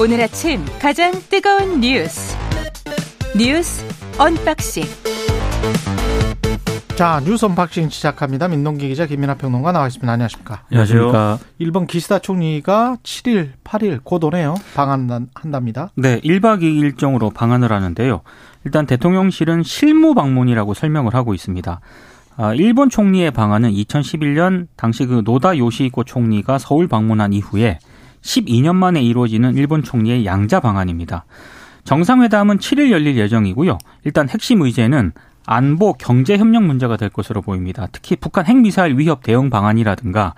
오늘 아침 가장 뜨거운 뉴스 뉴스 unboxing 자 뉴스 unboxing 시작합니다. 민동기 기자 김민하 평론가 나와 있습니다. 안녕하십니까? 안녕하십니까? 일본 기시다 총리가 7일, 8일 곧 오네요. 방한한답니다. 네, 1박 2일 일정으로 방한을 하는데요. 일단 대통령실은 실무 방문이라고 설명을 하고 있습니다. 아, 일본 총리의 방한은 2011년 당시 그 노다 요시히코 총리가 서울 방문한 이후에 12년 만에 이루어지는 일본 총리의 양자 방한입니다. 정상회담은 7일 열릴 예정이고요. 일단 핵심 의제는 안보 경제 협력 문제가 될 것으로 보입니다. 특히 북한 핵미사일 위협 대응 방안이라든가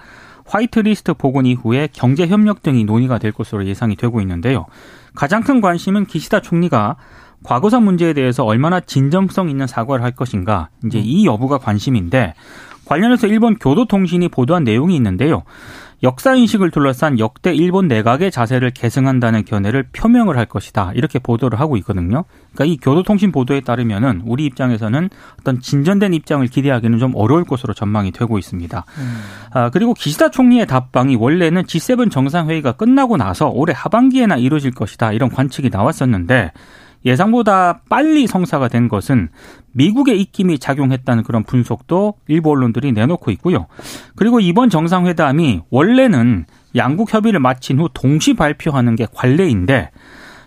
화이트리스트 복원 이후에 경제 협력 등이 논의가 될 것으로 예상이 되고 있는데요. 가장 큰 관심은 기시다 총리가 과거사 문제에 대해서 얼마나 진정성 있는 사과를 할 것인가 이제 이 여부가 관심인데 관련해서 일본 교도통신이 보도한 내용이 있는데요. 역사 인식을 둘러싼 역대 일본 내각의 자세를 계승한다는 견해를 표명을 할 것이다. 이렇게 보도를 하고 있거든요. 그러니까 이 교도통신 보도에 따르면은 우리 입장에서는 어떤 진전된 입장을 기대하기는 좀 어려울 것으로 전망이 되고 있습니다. 음. 아, 그리고 기시다 총리의 답방이 원래는 G7 정상회의가 끝나고 나서 올해 하반기에나 이루어질 것이다. 이런 관측이 나왔었는데 예상보다 빨리 성사가 된 것은 미국의 입김이 작용했다는 그런 분석도 일부 언론들이 내놓고 있고요. 그리고 이번 정상회담이 원래는 양국 협의를 마친 후 동시 발표하는 게 관례인데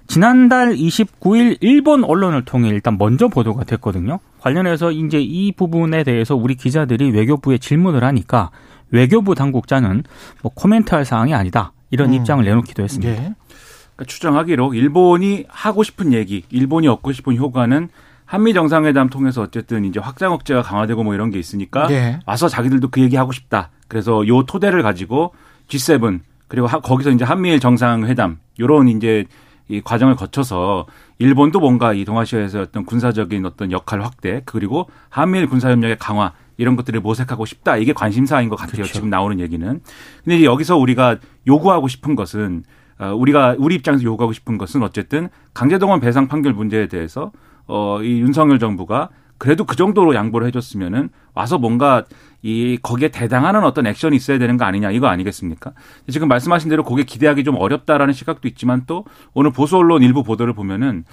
지난달 29일 일본 언론을 통해 일단 먼저 보도가 됐거든요. 관련해서 이제 이 부분에 대해서 우리 기자들이 외교부에 질문을 하니까 외교부 당국자는 뭐 코멘트할 사항이 아니다. 이런 음. 입장을 내놓기도 했습니다. 네. 그러니까 추정하기로 일본이 하고 싶은 얘기, 일본이 얻고 싶은 효과는 한미 정상회담 통해서 어쨌든 이제 확장 억제가 강화되고 뭐 이런 게 있으니까 네. 와서 자기들도 그 얘기 하고 싶다. 그래서 요 토대를 가지고 G7 그리고 거기서 이제 한미일 정상회담 요런 이제 이 과정을 거쳐서 일본도 뭔가 이 동아시아에서 어떤 군사적인 어떤 역할 확대 그리고 한미일 군사협력의 강화 이런 것들을 모색하고 싶다 이게 관심사인 것 같아요 그렇죠. 지금 나오는 얘기는 근데 이제 여기서 우리가 요구하고 싶은 것은 어, 우리가 우리 입장에서 요구하고 싶은 것은 어쨌든 강제동원 배상 판결 문제에 대해서 어, 이 윤석열 정부가 그래도 그 정도로 양보를 해줬으면은 와서 뭔가 이 거기에 대당하는 어떤 액션이 있어야 되는 거 아니냐 이거 아니겠습니까? 지금 말씀하신 대로 거기에 기대하기 좀 어렵다라는 시각도 있지만 또 오늘 보수 언론 일부 보도를 보면은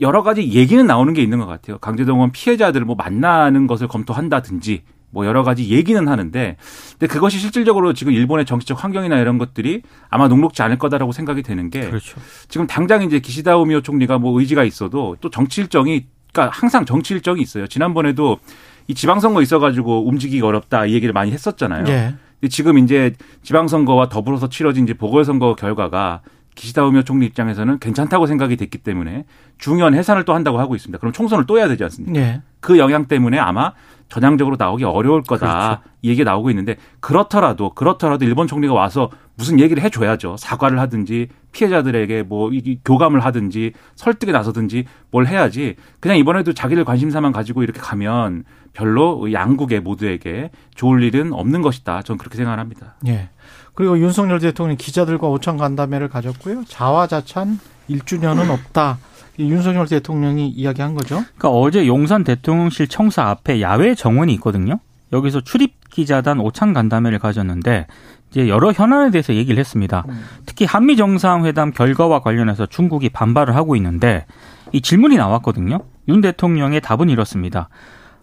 여러 가지 얘기는 나오는 게 있는 것 같아요. 강제동원 피해자들을 뭐 만나는 것을 검토한다든지 뭐 여러 가지 얘기는 하는데 근데 그것이 실질적으로 지금 일본의 정치적 환경이나 이런 것들이 아마 녹록지 않을 거다라고 생각이 되는 게 그렇죠. 지금 당장 이제 기시다 오미오 총리가 뭐 의지가 있어도 또 정치 일정이 그러니까 항상 정치 일정이 있어요. 지난번에도 이 지방선거 있어가지고 움직이기 어렵다 이 얘기를 많이 했었잖아요. 네. 근데 지금 이제 지방선거와 더불어서 치러진 이제 보궐선거 결과가 기시다 오미오 총리 입장에서는 괜찮다고 생각이 됐기 때문에 중요한 해산을 또 한다고 하고 있습니다. 그럼 총선을 또 해야 되지 않습니까? 네. 그 영향 때문에 아마 전향적으로 나오기 어려울 거다 그렇죠. 이 얘기 나오고 있는데 그렇더라도 그렇더라도 일본 총리가 와서 무슨 얘기를 해줘야죠 사과를 하든지 피해자들에게 뭐 교감을 하든지 설득에 나서든지 뭘 해야지 그냥 이번에도 자기들 관심사만 가지고 이렇게 가면 별로 양국의 모두에게 좋을 일은 없는 것이다 저는 그렇게 생각합니다. 예. 그리고 윤석열 대통령이 기자들과 오찬 간담회를 가졌고요 자화자찬 1주년은 없다. 윤석열 대통령이 이야기한 거죠. 그러니까 어제 용산 대통령실 청사 앞에 야외 정원이 있거든요. 여기서 출입 기자단 오찬 간담회를 가졌는데 이제 여러 현안에 대해서 얘기를 했습니다. 음. 특히 한미 정상회담 결과와 관련해서 중국이 반발을 하고 있는데 이 질문이 나왔거든요. 윤 대통령의 답은 이렇습니다.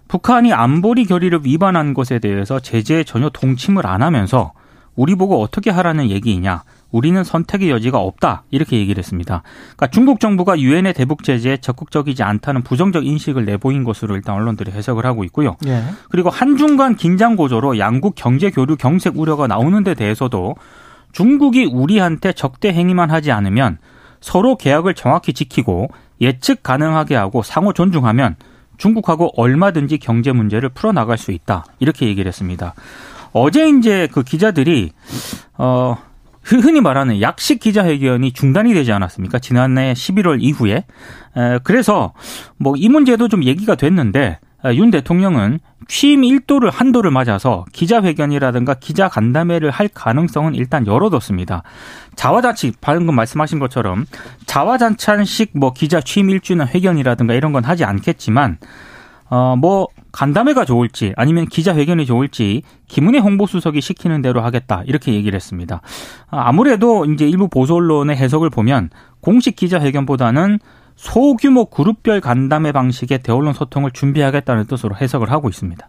북한이 안보리 결의를 위반한 것에 대해서 제재에 전혀 동침을 안 하면서 우리 보고 어떻게 하라는 얘기이냐. 우리는 선택의 여지가 없다 이렇게 얘기를 했습니다. 그러니까 중국 정부가 유엔의 대북 제재에 적극적이지 않다는 부정적 인식을 내보인 것으로 일단 언론들이 해석을 하고 있고요. 예. 그리고 한중 간 긴장 고조로 양국 경제 교류 경색 우려가 나오는 데 대해서도 중국이 우리한테 적대 행위만 하지 않으면 서로 계약을 정확히 지키고 예측 가능하게 하고 상호 존중하면 중국하고 얼마든지 경제 문제를 풀어나갈 수 있다. 이렇게 얘기를 했습니다. 어제 이제 그 기자들이 어 흔히 말하는 약식 기자회견이 중단이 되지 않았습니까? 지난해 11월 이후에. 그래서 뭐 이 문제도 좀 얘기가 됐는데 윤 대통령은 취임 1도를 한도를 맞아서 기자회견이라든가 기자 간담회를 할 가능성은 일단 열어뒀습니다. 자화자치 방금 말씀하신 것처럼 자화자찬식 뭐 기자 취임 1주년 회견이라든가 이런 건 하지 않겠지만 어 뭐 간담회가 좋을지 아니면 기자회견이 좋을지 김은혜 홍보수석이 시키는 대로 하겠다 이렇게 얘기를 했습니다. 아, 아무래도 이제 일부 보수 언론의 해석을 보면 공식 기자회견보다는 소규모 그룹별 간담회 방식의 대언론 소통을 준비하겠다는 뜻으로 해석을 하고 있습니다.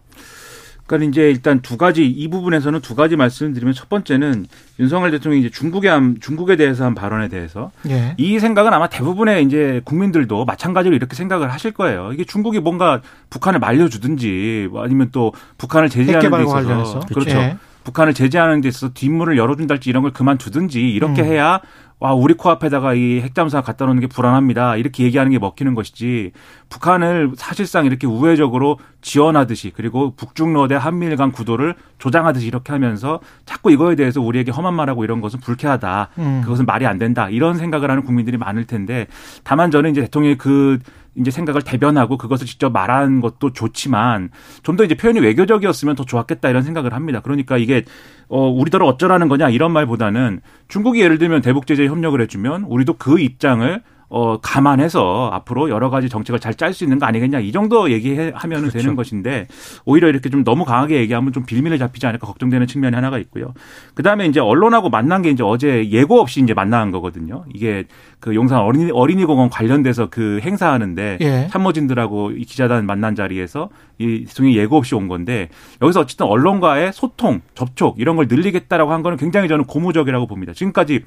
그러니까 이제 일단 두 가지 이 부분에서는 두 가지 말씀을 드리면 첫 번째는 윤석열 대통령이 이제 중국에 한 중국에 대해서 한 발언에 대해서 예. 이 생각은 아마 대부분의 이제 국민들도 마찬가지로 이렇게 생각을 하실 거예요. 이게 중국이 뭔가 북한을 말려주든지 아니면 또 북한을 제재하는 데 있어서 그렇죠. 예. 북한을 제재하는 데 있어서 뒷문을 열어준달지 이런 걸 그만두든지 이렇게 음. 해야 와 우리 코앞에다가 이 핵잠수함 갖다 놓는 게 불안합니다. 이렇게 얘기하는 게 먹히는 것이지 북한을 사실상 이렇게 우회적으로 지원하듯이 그리고 북중러 대 한미일 간 구도를 조장하듯이 이렇게 하면서 자꾸 이거에 대해서 우리에게 험한 말하고 이런 것은 불쾌하다. 음. 그것은 말이 안 된다. 이런 생각을 하는 국민들이 많을 텐데 다만 저는 이제 대통령이 그 이제 생각을 대변하고 그것을 직접 말한 것도 좋지만 좀 더 이제 표현이 외교적이었으면 더 좋았겠다 이런 생각을 합니다. 그러니까 이게 어 우리더러 어쩌라는 거냐 이런 말보다는 중국이 예를 들면 대북 제재 협력을 해주면 우리도 그 입장을 어, 감안해서 앞으로 여러 가지 정책을 잘 짤 수 있는 거 아니겠냐 이 정도 얘기하면 그렇죠. 되는 것인데 오히려 이렇게 좀 너무 강하게 얘기하면 좀 빌미를 잡히지 않을까 걱정되는 측면이 하나가 있고요. 그 다음에 이제 언론하고 만난 게 이제 어제 예고 없이 이제 만난 거거든요. 이게 그 용산 어린이, 어린이 공원 관련돼서 그 행사하는데 예. 참모진들하고 이 기자단 만난 자리에서 이 대통령이 예고 없이 온 건데 여기서 어쨌든 언론과의 소통, 접촉 이런 걸 늘리겠다라고 한 거는 굉장히 저는 고무적이라고 봅니다. 지금까지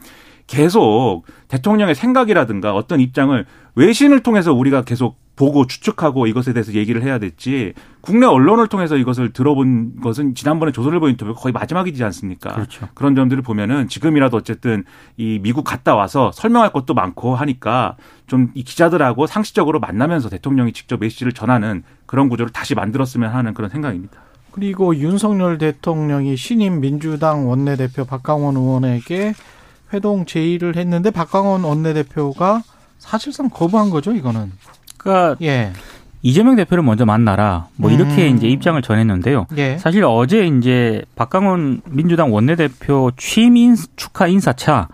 계속 대통령의 생각이라든가 어떤 입장을 외신을 통해서 우리가 계속 보고 추측하고 이것에 대해서 얘기를 해야 됐지 국내 언론을 통해서 이것을 들어본 것은 지난번에 조선일보 인터뷰가 거의 마지막이지 않습니까? 그렇죠. 그런 점들을 보면은 지금이라도 어쨌든 이 미국 갔다 와서 설명할 것도 많고 하니까 좀 이 기자들하고 상시적으로 만나면서 대통령이 직접 메시지를 전하는 그런 구조를 다시 만들었으면 하는 그런 생각입니다. 그리고 윤석열 대통령이 신임 민주당 원내대표 박강원 의원에게 회동 제의를 했는데 박광원 원내대표가 사실상 거부한 거죠, 이거는. 그러니까 예. 이재명 대표를 먼저 만나라. 뭐 이렇게 음. 이제 입장을 전했는데요. 예. 사실 어제 이제 박광원 민주당 원내대표 취임 인, 축하 인사차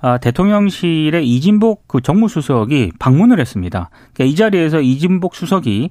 아, 대통령실의 이진복 그 정무수석이 방문을 했습니다. 그러니까 이 자리에서 이진복 수석이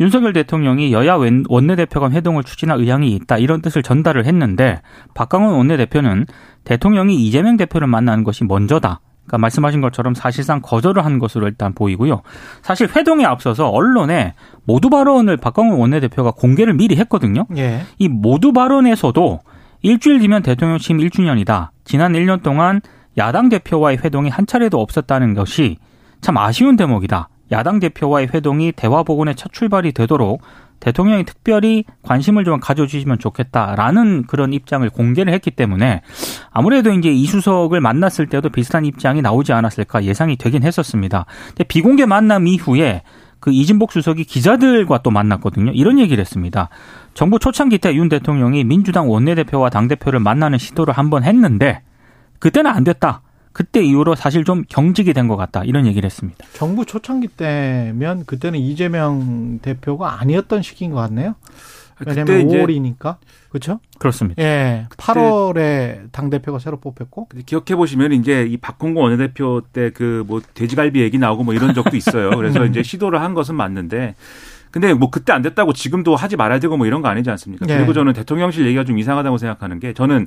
윤석열 대통령이 여야 원내대표 간 회동을 추진할 의향이 있다 이런 뜻을 전달을 했는데 박광원 원내대표는 대통령이 이재명 대표를 만나는 것이 먼저다. 그러니까 말씀하신 것처럼 사실상 거절을 한 것으로 일단 보이고요. 사실 회동에 앞서서 언론에 모두 발언을 박광원 원내대표가 공개를 미리 했거든요. 예. 이 모두 발언에서도 일주일 뒤면 대통령 취임 1주년이다. 지난 1년 동안 야당 대표와의 회동이 한 차례도 없었다는 것이 참 아쉬운 대목이다. 야당 대표와의 회동이 대화 복원의 첫 출발이 되도록 대통령이 특별히 관심을 좀 가져주시면 좋겠다라는 그런 입장을 공개를 했기 때문에 아무래도 이제 이수석을 만났을 때도 비슷한 입장이 나오지 않았을까 예상이 되긴 했었습니다. 근데 비공개 만남 이후에 그 이진복 수석이 기자들과 또 만났거든요. 이런 얘기를 했습니다. 정부 초창기 때 윤 대통령이 민주당 원내대표와 당대표를 만나는 시도를 한번 했는데 그때는 안 됐다. 그때 이후로 사실 좀 경직이 된 것 같다 이런 얘기를 했습니다. 정부 초창기 때면 그때는 이재명 대표가 아니었던 시기인 것 같네요. 왜냐하면 5월이니까 그렇죠? 그렇습니다. 예, 8월에 당 대표가 새로 뽑혔고 기억해 보시면 이제 이 박홍구 원내대표 때 그 뭐 돼지갈비 얘기 나오고 뭐 이런 적도 있어요. 그래서 이제 시도를 한 것은 맞는데. 근데 뭐 그때 안 됐다고 지금도 하지 말아야 되고 뭐 이런 거 아니지 않습니까? 예. 그리고 저는 대통령실 얘기가 좀 이상하다고 생각하는 게 저는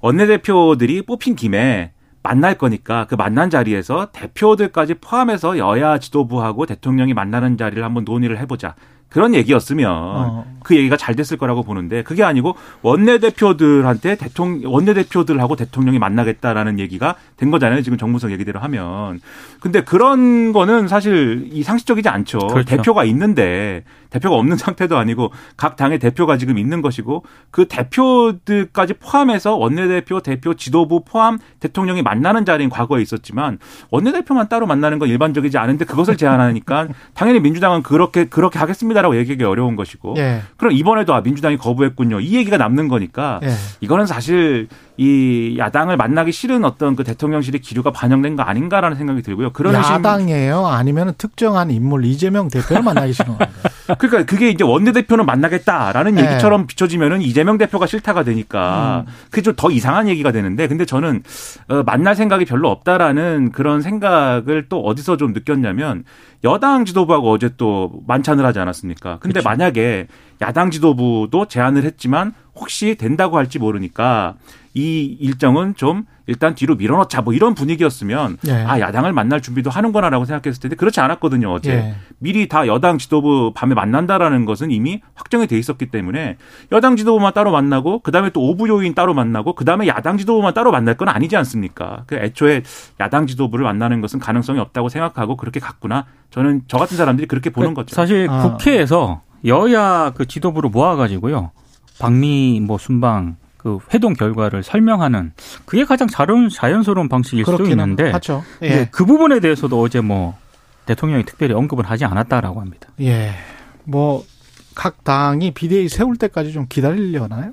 원내대표들이 뽑힌 김에 만날 거니까 그 만난 자리에서 대표들까지 포함해서 여야 지도부하고 대통령이 만나는 자리를 한번 논의를 해보자. 그런 얘기였으면 어. 그 얘기가 잘 됐을 거라고 보는데 그게 아니고 원내대표들한테 대통령 원내대표들하고 대통령이 만나겠다라는 얘기가 된 거잖아요. 지금 정무성 얘기대로 하면. 근데 그런 거는 사실 이 상식적이지 않죠. 그렇죠. 대표가 있는데 대표가 없는 상태도 아니고 각 당의 대표가 지금 있는 것이고 그 대표들까지 포함해서 원내대표, 대표, 지도부 포함 대통령이 만나는 자리인 과거에 있었지만 원내대표만 따로 만나는 건 일반적이지 않은데 그것을 제안하니까 당연히 민주당은 그렇게 그렇게 하겠습니다라고 얘기하기 어려운 것이고 예. 그럼 이번에도 아 민주당이 거부했군요. 이 얘기가 남는 거니까 예. 이거는 사실 이 야당을 만나기 싫은 어떤 그 대통령실의 기류가 반영된 거 아닌가라는 생각이 들고요. 그런 야당이에요? 아니면 특정한 인물 이재명 대표를 만나기 싫은 건가요? 그러니까 그게 이제 원내대표는 만나겠다라는 네. 얘기처럼 비춰지면은 이재명 대표가 싫다가 되니까 음. 그게 좀 더 이상한 얘기가 되는데 근데 저는 어, 만날 생각이 별로 없다라는 그런 생각을 또 어디서 좀 느꼈냐면 여당 지도부하고 어제 또 만찬을 하지 않았습니까? 근데 그렇죠. 만약에 야당 지도부도 제안을 했지만 혹시 된다고 할지 모르니까 이 일정은 좀 일단 뒤로 밀어넣자 뭐 이런 분위기였으면 예. 아 야당을 만날 준비도 하는구나라고 생각했을 텐데 그렇지 않았거든요 어제 예. 미리 다 여당 지도부 밤에 만난다라는 것은 이미 확정이 돼 있었기 때문에 여당 지도부만 따로 만나고 그다음에 또 오부 요인 따로 만나고 그다음에 야당 지도부만 따로 만날 건 아니지 않습니까? 그 애초에 야당 지도부를 만나는 것은 가능성이 없다고 생각하고 그렇게 갔구나 저는 저 같은 사람들이 그렇게 보는 그, 거죠. 사실 아. 국회에서 여야 그 지도부를 모아가지고요 박미 뭐 순방 그 회동 결과를 설명하는 그게 가장 자연, 자연스러운 방식일 수도 있는데 하죠. 예. 그 부분에 대해서도 어제 뭐 대통령이 특별히 언급을 하지 않았다라고 합니다. 예. 뭐 각 당이 비대위 세울 때까지 좀 기다리려나요?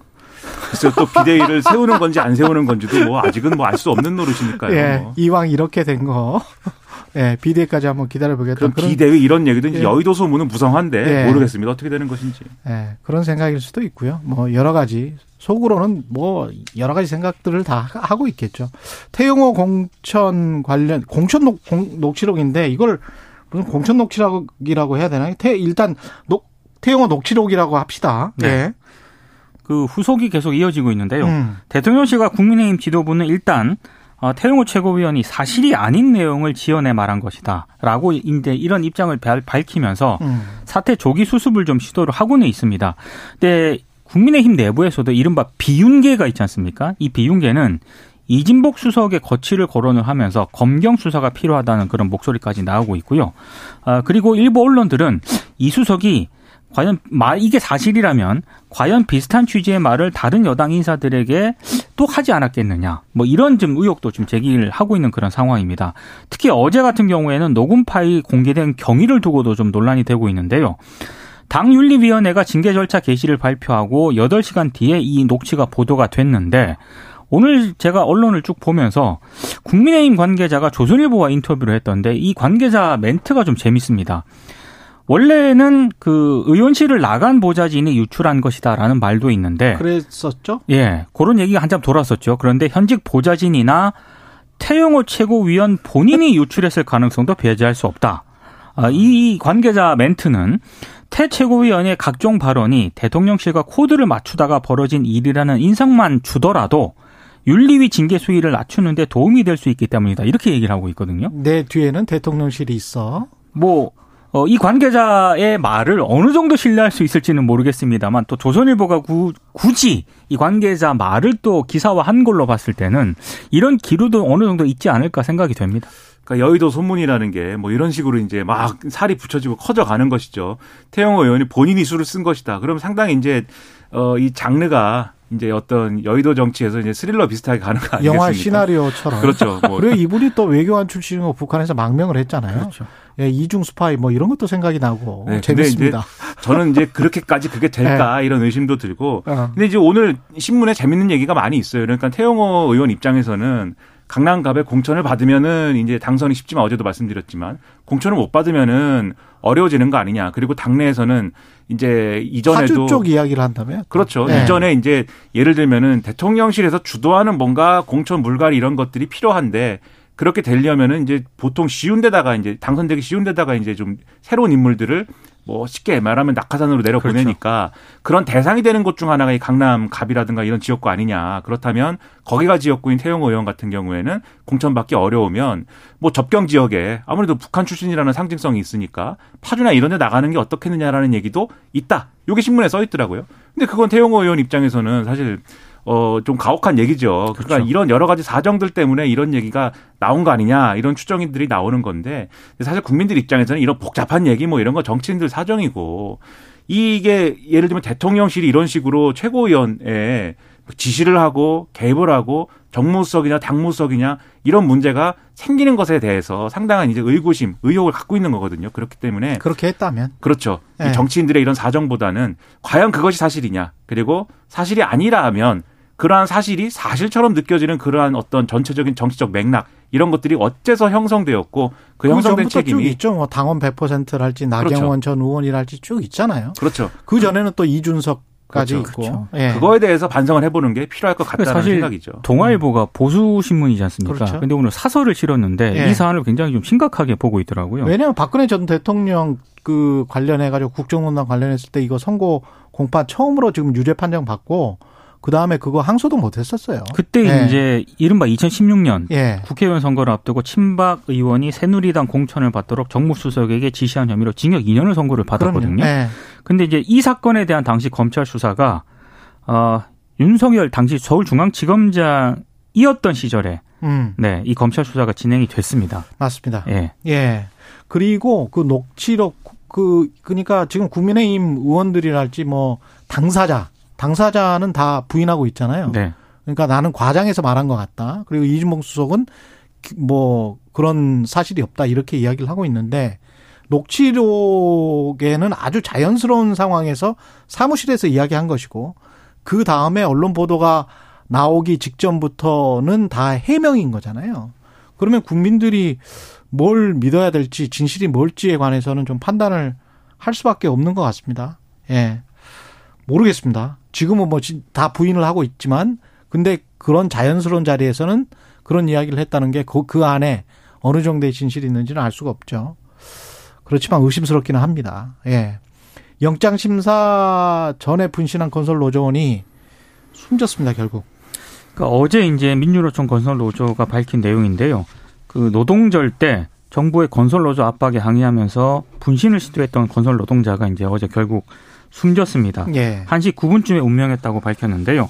그래서 또 비대위를 세우는 건지 안 세우는 건지도 뭐 아직은 뭐 알 수 없는 노릇이니까요. 예. 뭐. 이왕 이렇게 된 거. 예, 비대위까지 한번 기다려보겠다. 그런 비대위 이런 얘기도 예. 여의도 소문은 무성한데 예. 모르겠습니다. 어떻게 되는 것인지. 예, 그런 생각일 수도 있고요. 뭐 여러 가지 속으로는 뭐 여러 가지 생각들을 다 하고 있겠죠. 태영호 공천 관련 공천 녹, 녹취록인데 이걸 무슨 공천 녹취록이라고 해야 되나요? 태, 일단 녹, 태영호 녹취록이라고 합시다. 네. 네. 그 후속이 계속 이어지고 있는데요. 음. 대통령실과 국민의힘 지도부는 일단 어, 태용호 최고위원이 사실이 아닌 내용을 지어내 말한 것이다 라고 이제 이런 입장을 밝히면서 음. 사태 조기 수습을 좀 시도를 하고는 있습니다. 근데 국민의힘 내부에서도 이른바 비윤계가 있지 않습니까? 이 비윤계는 이진복 수석의 거취를 거론을 하면서 검경 수사가 필요하다는 그런 목소리까지 나오고 있고요. 아, 그리고 일부 언론들은 이 수석이 과연 말 이게 사실이라면 과연 비슷한 취지의 말을 다른 여당 인사들에게 또 하지 않았겠느냐 뭐 이런 좀 의혹도 좀 제기를 하고 있는 그런 상황입니다. 특히 어제 같은 경우에는 녹음 파일 공개된 경위를 두고도 좀 논란이 되고 있는데요. 당윤리위원회가 징계 절차 개시를 발표하고 8시간 뒤에 이 녹취가 보도가 됐는데 오늘 제가 언론을 쭉 보면서 국민의힘 관계자가 조선일보와 인터뷰를 했던데 이 관계자 멘트가 좀 재밌습니다. 원래는 그 의원실을 나간 보좌진이 유출한 것이다라는 말도 있는데 그랬었죠? 예. 그런 얘기가 한참 돌았었죠. 그런데 현직 보좌진이나 태영호 최고위원 본인이 유출했을 가능성도 배제할 수 없다. 아, 이 관계자 멘트는 태 최고위원의 각종 발언이 대통령실과 코드를 맞추다가 벌어진 일이라는 인상만 주더라도 윤리위 징계 수위를 낮추는데 도움이 될 수 있기 때문이다. 이렇게 얘기를 하고 있거든요. 내 뒤에는 대통령실이 있어. 뭐 어, 이 관계자의 말을 어느 정도 신뢰할 수 있을지는 모르겠습니다만 또 조선일보가 구, 굳이 이 관계자 말을 또 기사화한 걸로 봤을 때는 이런 기류도 어느 정도 있지 않을까 생각이 됩니다. 그러니까 여의도 소문이라는 게 뭐 이런 식으로 이제 막 살이 붙여지고 커져가는 것이죠. 태영호 의원이 본인이 술을 쓴 것이다. 그럼 상당히 이제 어, 이 장르가 이제 어떤 여의도 정치에서 이제 스릴러 비슷하게 가는 거 아니겠습니까? 영화 시나리오처럼. 그렇죠. 뭐. 그리고 이분이 또 외교관 출신이고 북한에서 망명을 했잖아요. 그렇죠. 예, 이중 스파이 뭐 이런 것도 생각이 나고 네, 재밌습니다. 이제 저는 이제 그렇게까지 그게 될까 네. 이런 의심도 들고. 어. 근데 이제 오늘 신문에 재밌는 얘기가 많이 있어요. 그러니까 태영호 의원 입장에서는 강남갑에 공천을 받으면은 이제 당선이 쉽지만 어제도 말씀드렸지만 공천을 못 받으면은 어려워지는 거 아니냐. 그리고 당내에서는 이제 이전에도 쪽 이야기를 한다면 그렇죠. 네. 이전에 이제 예를 들면은 대통령실에서 주도하는 뭔가 공천 물갈이 이런 것들이 필요한데 그렇게 되려면은 이제 보통 쉬운 데다가 이제 당선되기 쉬운 데다가 이제 좀 새로운 인물들을 뭐 쉽게 말하면 낙하산으로 내려 그렇죠. 보내니까 그런 대상이 되는 곳 중 하나가 이 강남 갑이라든가 이런 지역구 아니냐. 그렇다면 거기가 지역구인 태영호 의원 같은 경우에는 공천받기 어려우면 뭐 접경 지역에 아무래도 북한 출신이라는 상징성이 있으니까 파주나 이런 데 나가는 게 어떻겠느냐라는 얘기도 있다. 요게 신문에 써 있더라고요. 근데 그건 태영호 의원 입장에서는 사실 어, 좀 가혹한 얘기죠. 그러니까 그렇죠. 이런 여러 가지 사정들 때문에 이런 얘기가 나온 거 아니냐 이런 추정인들이 나오는 건데 사실 국민들 입장에서는 이런 복잡한 얘기 뭐 이런 거 정치인들 사정이고 이게 예를 들면 대통령실이 이런 식으로 최고위원에 지시를 하고 개입을 하고 정무수석이냐 당무수석이냐 이런 문제가 생기는 것에 대해서 상당한 이제 의구심, 의혹을 갖고 있는 거거든요. 그렇기 때문에 그렇게 했다면 그렇죠. 네. 정치인들의 이런 사정보다는 과연 그것이 사실이냐 그리고 사실이 아니라 하면 그러한 사실이 사실처럼 느껴지는 그러한 어떤 전체적인 정치적 맥락 이런 것들이 어째서 형성되었고 그 형성된 책임이 쭉 있죠. 뭐 당원 100%랄지 나경원 그렇죠. 전 의원이랄지 쭉 있잖아요. 그렇죠. 그 전에는 또 이준석 까지 그렇죠. 있고 그렇죠. 예. 그거에 대해서 반성을 해보는 게 필요할 것 같다는 사실 생각이죠. 동아일보가 보수 신문이지 않습니까? 그렇죠. 근데 오늘 사설을 실었는데 예. 이 사안을 굉장히 좀 심각하게 보고 있더라고요. 왜냐하면 박근혜 전 대통령 그 관련해 가지고 국정농단 관련했을 때 이거 선고 공판 처음으로 지금 유죄 판정 받고 그 다음에 그거 항소도 못 했었어요. 그때 예. 이제 이른바 2016년 예. 국회의원 선거를 앞두고 친박 의원이 새누리당 공천을 받도록 정무수석에게 지시한 혐의로 징역 2년을 선고를 받았거든요. 예. 근데 이제 이 사건에 대한 당시 검찰 수사가 어, 윤석열 당시 서울중앙지검장이었던 시절에 음. 네, 이 검찰 수사가 진행이 됐습니다. 맞습니다. 예. 예. 그리고 그 녹취록 그 그러니까 지금 국민의힘 의원들이랄지 뭐 당사자 당사자는 다 부인하고 있잖아요. 네. 그러니까 나는 과장해서 말한 것 같다. 그리고 이준봉 수석은 뭐 그런 사실이 없다 이렇게 이야기를 하고 있는데 녹취록에는 아주 자연스러운 상황에서 사무실에서 이야기한 것이고 그 다음에 언론 보도가 나오기 직전부터는 다 해명인 거잖아요. 그러면 국민들이 뭘 믿어야 될지 진실이 뭘지에 관해서는 좀 판단을 할 수밖에 없는 것 같습니다. 예. 모르겠습니다. 지금은 뭐 다 부인을 하고 있지만 근데 그런 자연스러운 자리에서는 그런 이야기를 했다는 게그 그 안에 어느 정도의 진실이 있는지는 알 수가 없죠. 그렇지만 의심스럽기는 합니다. 예. 영장 심사 전에 분신한 건설 노조원이 숨졌습니다, 결국. 그러니까 어제 이제 민주노총 건설 노조가 밝힌 내용인데요. 그 노동절 때 정부의 건설 노조 압박에 항의하면서 분신을 시도했던 건설 노동자가 이제 어제 결국 숨졌습니다. 예. 1시 9분쯤에 운명했다고 밝혔는데요.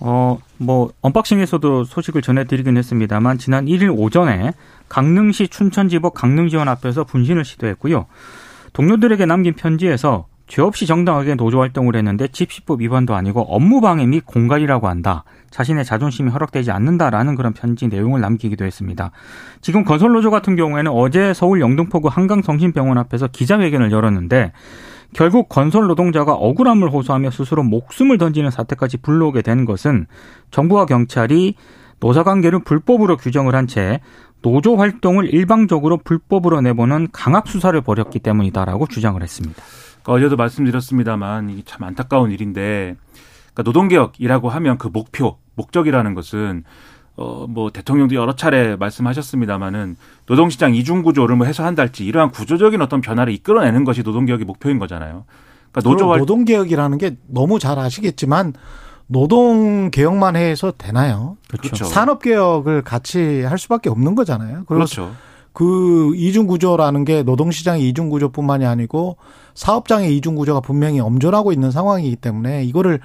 어, 뭐, 언박싱에서도 소식을 전해드리긴 했습니다만, 지난 1일 오전에 강릉시 춘천지법 강릉지원 앞에서 분신을 시도했고요. 동료들에게 남긴 편지에서 죄 없이 정당하게 노조 활동을 했는데 집시법 위반도 아니고 업무방해 및 공갈이라고 한다. 자신의 자존심이 허락되지 않는다라는 그런 편지 내용을 남기기도 했습니다. 지금 건설노조 같은 경우에는 어제 서울 영등포구 한강성심병원 앞에서 기자회견을 열었는데 결국 건설 노동자가 억울함을 호소하며 스스로 목숨을 던지는 사태까지 불러오게 된 것은 정부와 경찰이 노사관계를 불법으로 규정을 한 채 노조 활동을 일방적으로 불법으로 내보는 강압 수사를 벌였기 때문이다라고 주장을 했습니다. 그러니까 어제도 말씀드렸습니다만 이게 참 안타까운 일인데 그러니까 노동개혁이라고 하면 그 목표, 목적이라는 것은 어, 뭐 대통령도 여러 차례 말씀하셨습니다마는 노동시장 이중 구조를 뭐 해소한다 할지 이러한 구조적인 어떤 변화를 이끌어내는 것이 노동개혁의 목표인 거잖아요. 그러니까 노조 노동개혁이라는 게 너무 잘 아시겠지만 노동 개혁만 해서 되나요? 그렇죠. 산업 개혁을 같이 할 수밖에 없는 거잖아요. 그렇죠. 그 이중 구조라는 게 노동 시장의 이중 구조뿐만이 아니고 사업장의 이중 구조가 분명히 엄존하고 있는 상황이기 때문에 이거를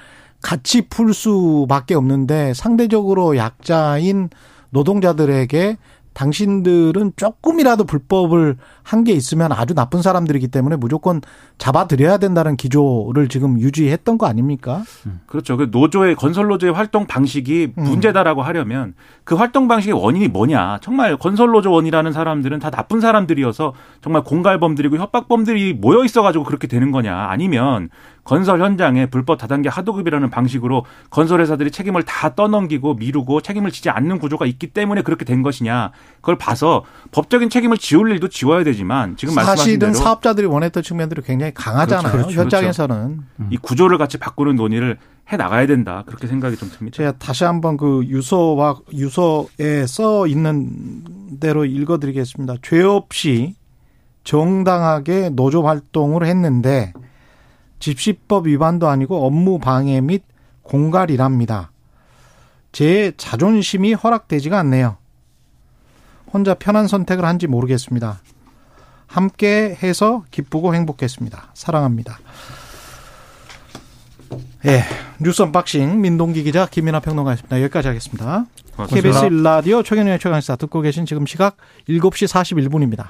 같이 풀 수밖에 없는데 상대적으로 약자인 노동자들에게 당신들은 조금이라도 불법을 한 게 있으면 아주 나쁜 사람들이기 때문에 무조건 잡아들여야 된다는 기조를 지금 유지했던 거 아닙니까? 음. 그렇죠. 그 노조의 건설 노조의 활동 방식이 음. 문제다라고 하려면 그 활동 방식의 원인이 뭐냐? 정말 건설 노조원이라는 사람들은 다 나쁜 사람들이어서 정말 공갈범들이고 협박범들이 모여 있어가지고 그렇게 되는 거냐? 아니면 건설 현장에 불법 다단계 하도급이라는 방식으로 건설회사들이 책임을 다 떠넘기고 미루고 책임을 지지 않는 구조가 있기 때문에 그렇게 된 것이냐 그걸 봐서 법적인 책임을 지울 일도 지워야 되지 만 지금 말씀하신 대로 사업자들이 원했던 측면들이 굉장히 강하잖아요. 그렇죠, 그렇죠, 현장에서는 그렇죠. 이 구조를 같이 바꾸는 논의를 해 나가야 된다 그렇게 생각이 좀 듭니다. 제가 다시 한번 그 유서와 유서에 써 있는 대로 읽어드리겠습니다. 죄 없이 정당하게 노조 활동을 했는데 집시법 위반도 아니고 업무 방해 및 공갈이랍니다. 제 자존심이 허락되지가 않네요. 혼자 편한 선택을 한지 모르겠습니다. 함께 해서 기쁘고 행복했습니다. 사랑합니다. 예. 뉴스 unboxing 민동기 기자 김민하 평론가였습니다. 여기까지 하겠습니다. 고맙습니다. KBS 라디오 최경영의 최강시사 듣고 계신 지금 시각 7시 41분입니다.